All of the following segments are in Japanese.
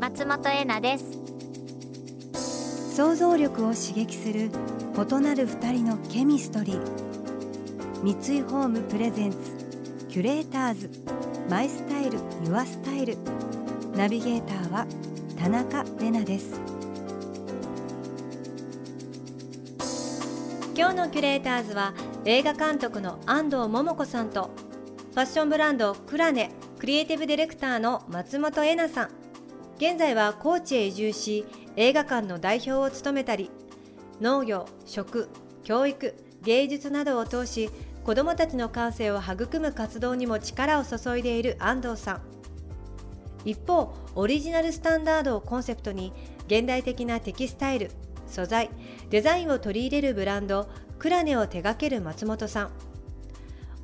松本恵奈です。想像力を刺激する異なる二人のケミストリー。三井ホームプレゼンツキュレーターズマイスタイルユアスタイル。ナビゲーターは田中れなです。今日のキュレーターズは映画監督の安藤桃子さんとファッションブランドクラネクリエイティブディレクターの松本恵奈さん。現在は高知へ移住し映画館の代表を務めたり農業食教育芸術などを通し子どもたちの感性を育む活動にも力を注いでいる安藤さん。一方オリジナルスタンダードをコンセプトに現代的なテキスタイル素材デザインを取り入れるブランドクラネを手掛ける松本さん。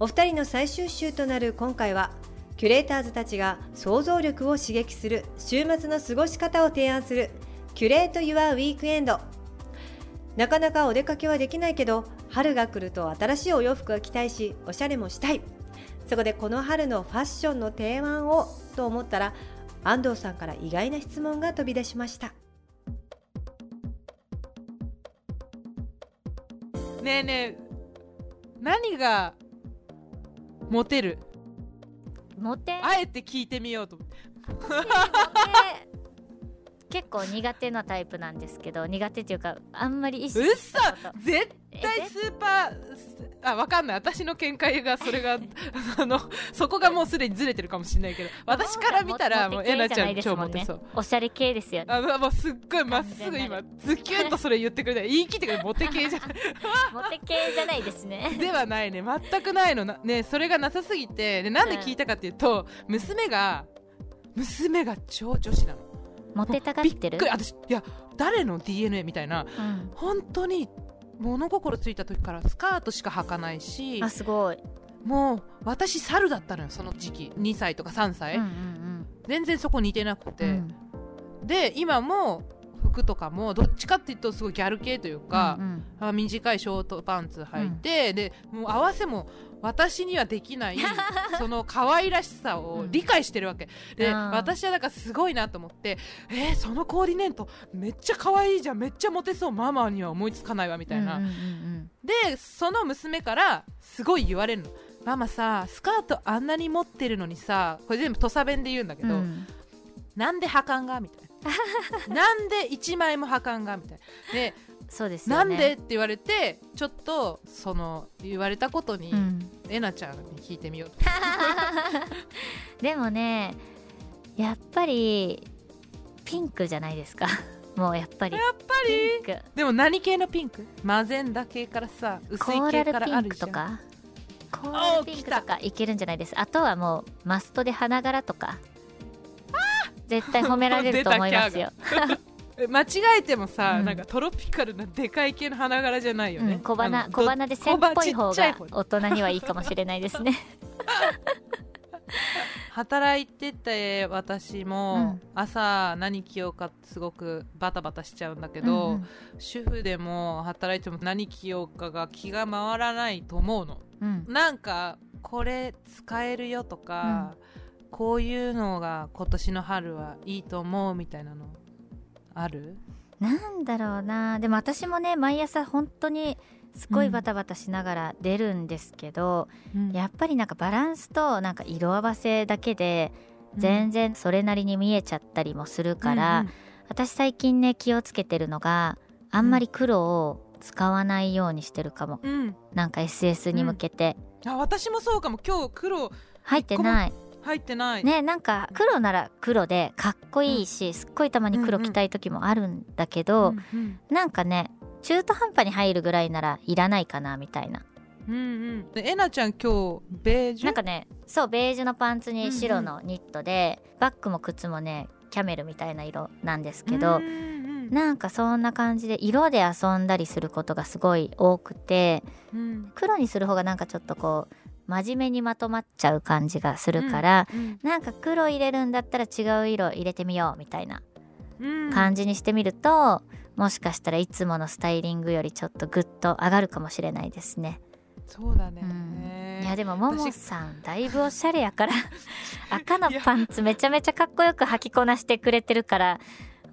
お二人の最終週となる今回はキュレーターズたちが想像力を刺激する週末の過ごし方を提案するキュレート・ユア・ウィークエンド。なかなかお出かけはできないけど春が来ると新しいお洋服が着たいしおしゃれもしたい。そこでこの春のファッションの提案をと思ったら安藤さんから意外な質問が飛び出しました。ねえねえ何がモテる？モテあえて聞いてみようと思って。結構苦手なタイプなんですけど苦手っていうかあんまり意識うっしたこと。絶対スーパーあわかんない。私の見解がそれが あのそこがもうすでにずれてるかもしれないけど私から見たらもうえなちゃん超モテそう。おしゃれ系ですよね。あもうすっごいまっすぐ今ズキュンとそれ言ってくれた。言い切ってくれモテ系じゃない。モテ系じゃないですね。ではないね。全くないのなねそれがなさすぎて。でなんで聞いたかっていうと、娘が娘が超女子なの。モテたがってる？びっくり。私いや誰の DNA みたいな。うん。本当に物心ついた時からスカートしか履かないしあすごい、もう私猿だったのよその時期。2歳とか3歳、うんうん全然そこ似てなくて、うん。うんで今も服とかもどっちかっていうとすごいギャル系というかう、んあ短いショートパンツ履いて、でもう合わせも私にはできない その可愛らしさを理解してるわけ、でうん。私はだからすごいなと思ってえー、そのコーディネートめっちゃ可愛いじゃんめっちゃモテそうママには思いつかないわみたいな、うんうんうんでその娘からすごい言われるの。ママさスカートあんなに持ってるのにさこれ全部土佐弁で言うんだけど、うん。うんなんで履かんが？みたいな。なんで1枚も履かんが？みたいな。でそうですよね。なんでって言われてちょっとその言われたことに、うん。えなちゃんに聞いてみようと。でもねやっぱりピンクじゃないですか。もうやっぱり。やっぱピりでも何系のピンク？マゼンダ系からさ薄コい系ーラルピンからあるじゃん。クとか？コーラルピンクとかいけるんじゃないです。あとはもうマストで花柄とか。絶対褒められると思いますよ、え間違えてもさ、うん。なんかトロピカルなでかい系の花柄じゃないよね、うん、小あ花の小花で線っぽい方小花ちっちゃいが大人にはいいかもしれないですね。働いてて私もうん。朝何着ようかすごくバタバタしちゃうんだけうんど、うん。主婦でも働いても何着ようかが気が回らないと思うの。うん。なんかこれ使えるよとか、こういうのが今年の春はいいと思うみたいなのある？なんだろうな。でも私もね毎朝本当にすごいバタバタしながら出るんですけど、やっぱりなんかバランスとなんか色合わせだけで全然それなりに見えちゃったりもするから、私最近ね気をつけてるのがあんまり黒を使わないようにしてるかも、うん、うん。なんか SS に向けて、あ私もそうかも。今日黒入ってない入ってない、ねなんか黒なら黒でかっこいいし、すっごいたまに黒着たい時もあるんだけど、うんうんなんかね中途半端に入るぐらいならいらないかなみたいな。うんうん。でえなちゃん今日ベージュ？なんかねそうベージュのパンツに白のニットで、バッグも靴もねキャメルみたいな色なんですけど、うんうん。なんかそんな感じで色で遊んだりすることがすごい多くてうん。黒にする方がなんかちょっとこう真面目にまとまっちゃう感じがするから、うん。なんか黒入れるんだったら違う色入れてみようみたいなうん。感じにしてみると、もしかしたらいつものスタイリングよりちょっとグッと上がるかもしれないですね。そうだね、うん、いやでもももさんだいぶおしゃれやから 赤のパンツめちゃめちゃかっこよく履きこなしてくれてるから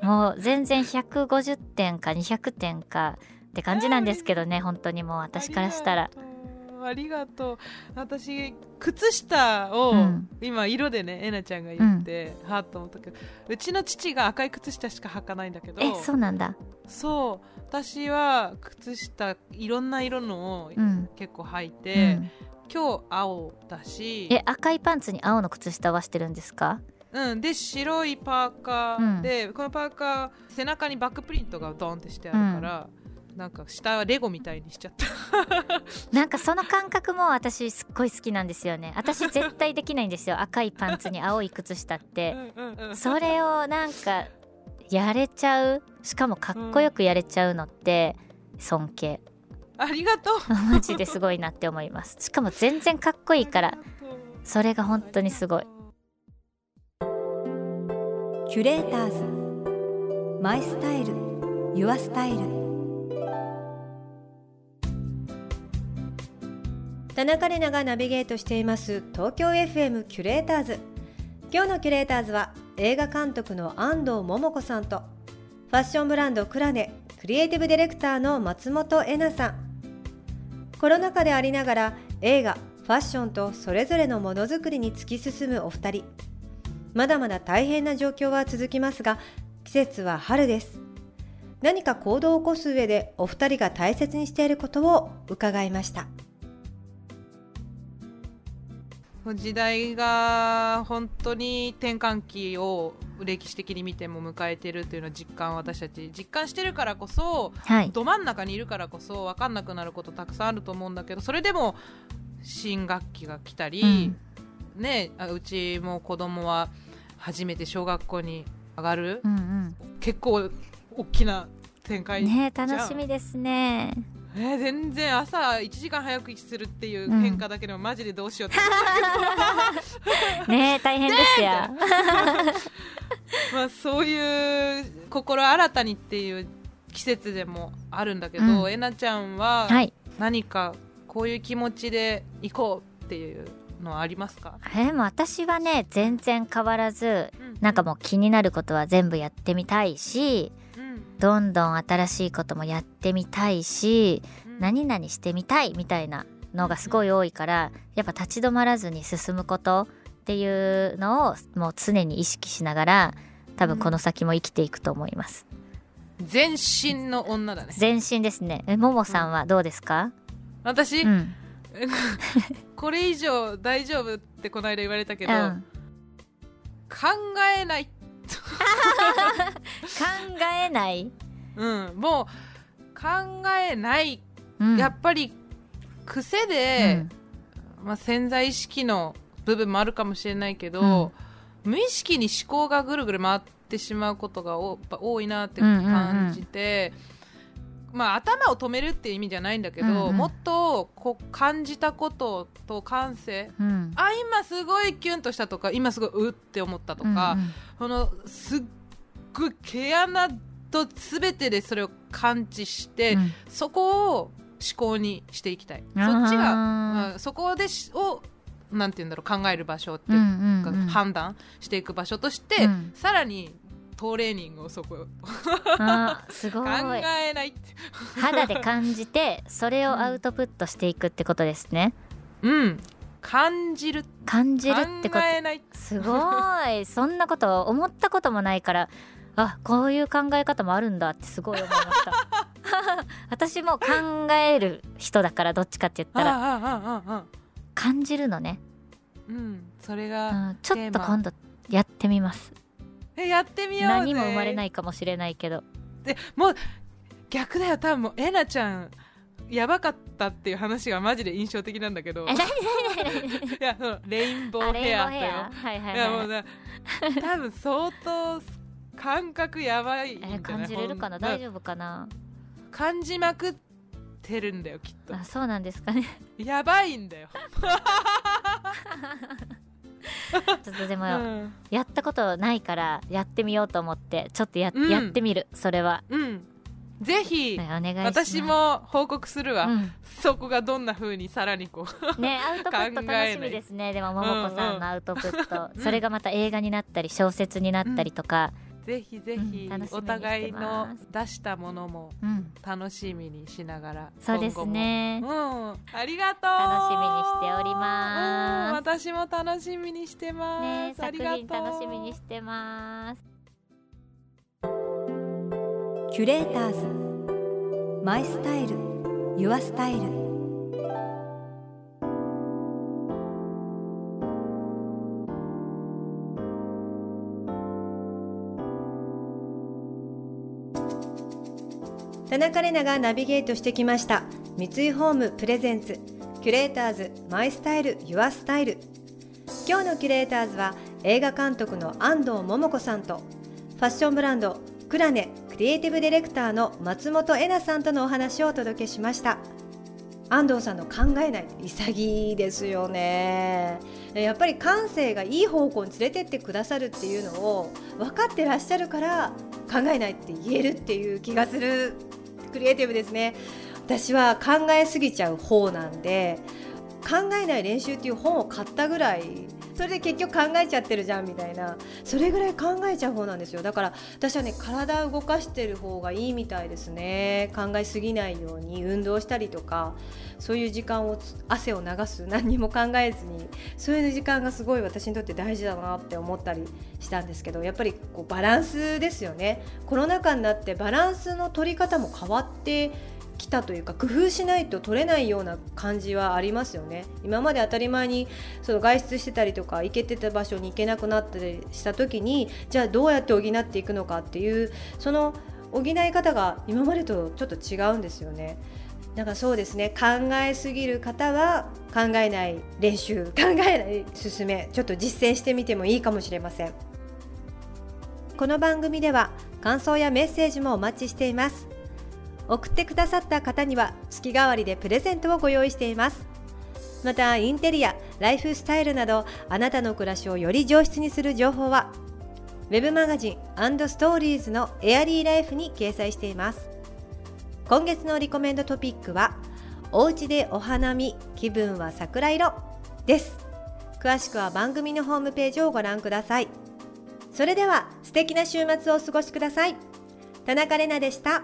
もう全然150点か200点かって感じなんですけどね本当にもう私からしたら。ありがとう。私靴下を、うん。今色でねえなちゃんが言って、はっと思ったけどうちの父が赤い靴下しか履かないんだけどえそうなんだ。そう。私は靴下いろんな色のをうん、結構履いうて、ん、今日青だしえ赤いパンツに青の靴下はしてるんですか？うん、で白いパーカーで、このパーカー背中にバックプリントがドンってしてあるから、なんか下はレゴみたいにしちゃった。なんかその感覚も私すっごい好きなんですよね。私絶対できないんですよ。赤いパンツに青い靴下って。うんうんうん。それをなんかやれちゃう。しかもかっこよくやれちゃうのって尊敬。ありがとう。マジですごいなって思います。しかも全然かっこいいから。それが本当にすごい。キュレーターズ。マイスタイル。ユアスタイル田中玲奈がナビゲートしています東京 FM キュレーターズ。今日のキュレーターズは映画監督の安藤桃子さんとファッションブランドクラネクリエイティブディレクターの松本恵奈さん。コロナ禍でありながら映画ファッションとそれぞれのものづくりに突き進むお二人。まだまだ大変な状況は続きますが季節は春です。何か行動を起こす上でお二人が大切にしていることを伺いました。時代が本当に転換期を歴史的に見ても迎えてるというのを実感私たち実感してるからこそはい。ど真ん中にいるからこそ分かんなくなることたくさんあると思うんだけどそれでも新学期が来たり、ねあうちも子供は初めて小学校に上がる、うん結構大きな展う開ん。ね楽しみですねえー全然朝1時間早くするっていううん変化だけでもマジでどうしようって、ね大変ですよ。まあそういう心新たにっていう季節でもあるんだけど、うん。えなちゃんははい。何かこういう気持ちで行こうっていうのはありますか、えでも私はね全然変わらずうん。なんかもう気になることは全部やってみたいしうんどんどん新しいこともやってみたいしうん。何々してみたいみたいなのがすごい多いからやっぱ立ち止まらずに進むことっていうのをもう常に意識しながら多分この先も生きていくと思います。全身の女だね。全身ですね。えももさんはどうですか？私、うん。これ以上大丈夫ってこの間言われたけど、うん。考えない、考えない、うん、もう考えない、うん、やっぱり癖で、まあ、潜在意識の部分もあるかもしれないけど、無意識に思考がぐるぐる回ってしまうことが多いなって感じて、まあ、頭を止めるっていう意味じゃないんだけど、うんうん。もっとこう感じたことと感性うん。うんあ今すごいキュンとしたとか今すごいうって思ったとか、うんうん。このすっごい毛穴と全てでそれを感知して、うん。そこを思考にしていきたい。そっちが、まあそこでしをなんて言うんだろう考える場所っていうか、うん。判断していく場所として、うん。さらにトレーニングをそこをあーすご考いえない肌で感じてそれをアウトプットしていくってことですね。うん。感じる。感じるってこと。すごい。そんなこと思ったこともないからあこういう考え方もあるんだってすごい思いました。私も考える人だからどっちかって言ったら。感じるのね、うん。それうが、ん、ちょっと今度やってみますえやってみようぜ。何も生まれないかもしれないけど。でもう逆だよ。多分もうえなちゃんやばかったっていう話がマジで印象的なんだけど。いやそのレインボーヘアとよ。はいはいい。やもうはいね多分相当感覚やばいんじゃない？え感じれるかな？大丈夫かな？感じまくってるんだよきっと。あそうなんですかね。やばいんだよ、ちょっとでも、うん。やったことないからやってみようと思ってちょっとや,、うん。やってみるそれは、うん、ぜひ、ねお願いします。私も報告するわ、うん。そこがどんな風にさらにこうねアウトプット楽しみですね。でもももこさんのアウトプット、うんそれがまた映画になったり小説になったりとか、ぜひぜひ、うんお互いの出したものもうん。楽しみにしながらそうですね。うんありがとう。楽しみにしておりうんます、私も楽しみにしてます、ねあ作りがとう。品楽しみにしてます。キュレーターズ。マイスタイル。ユアスタイル田中れながナビゲートしてきました。三井ホームプレゼンツ。キュレーターズマイスタイルユアスタイル。今日のキュレーターズは映画監督の安藤桃子さんとファッションブランドクラネクリエイティブディレクターの松本恵奈さんとのお話をお届けしました。安藤さんの考えない潔いですよね。やっぱり感性がいい方向に連れてってくださるっていうのを分かってらっしゃるから考えないって言えるっていう気がする。クリエイティブですね。私は考えすぎちゃう方なんで考えない練習っていう本を買ったぐらいそれで結局考えちゃってるじゃんみたいな。それぐらい考えちゃう方なんですよ。だから私はね体を動かしてる方がいいみたいですね。考えすぎないように運動したりとかそういう時間を汗を流す何にも考えずにそういう時間がすごい私にとって大事だなって思ったりしたんですけどやっぱりこうバランスですよね。コロナ禍になってバランスの取り方も変わってきたというか工夫しないと取れないような感じはありますよね。今まで当たり前にその外出してたりとか行けてた場所に行けなくなったりした時にじゃあどうやって補っていくのかっていうその補い方が今までとちょっと違うんですよね。だかそうですね。考えすぎる方は考えない練習考えない進めちょっと実践してみてもいいかもしれません。この番組では感想やメッセージもお待ちしています。送ってくださった方には月替わりでプレゼントをご用意しています。またインテリアライフスタイルなどあなたの暮らしをより上質にする情報はウェブマガジンストーリーズのエアリーライフに掲載しています。今月のリコメンドトピックはおうちでお花見気分は桜色です。詳しくは番組のホームページをご覧ください。それでは素敵な週末をお過ごしください。田中れなでした。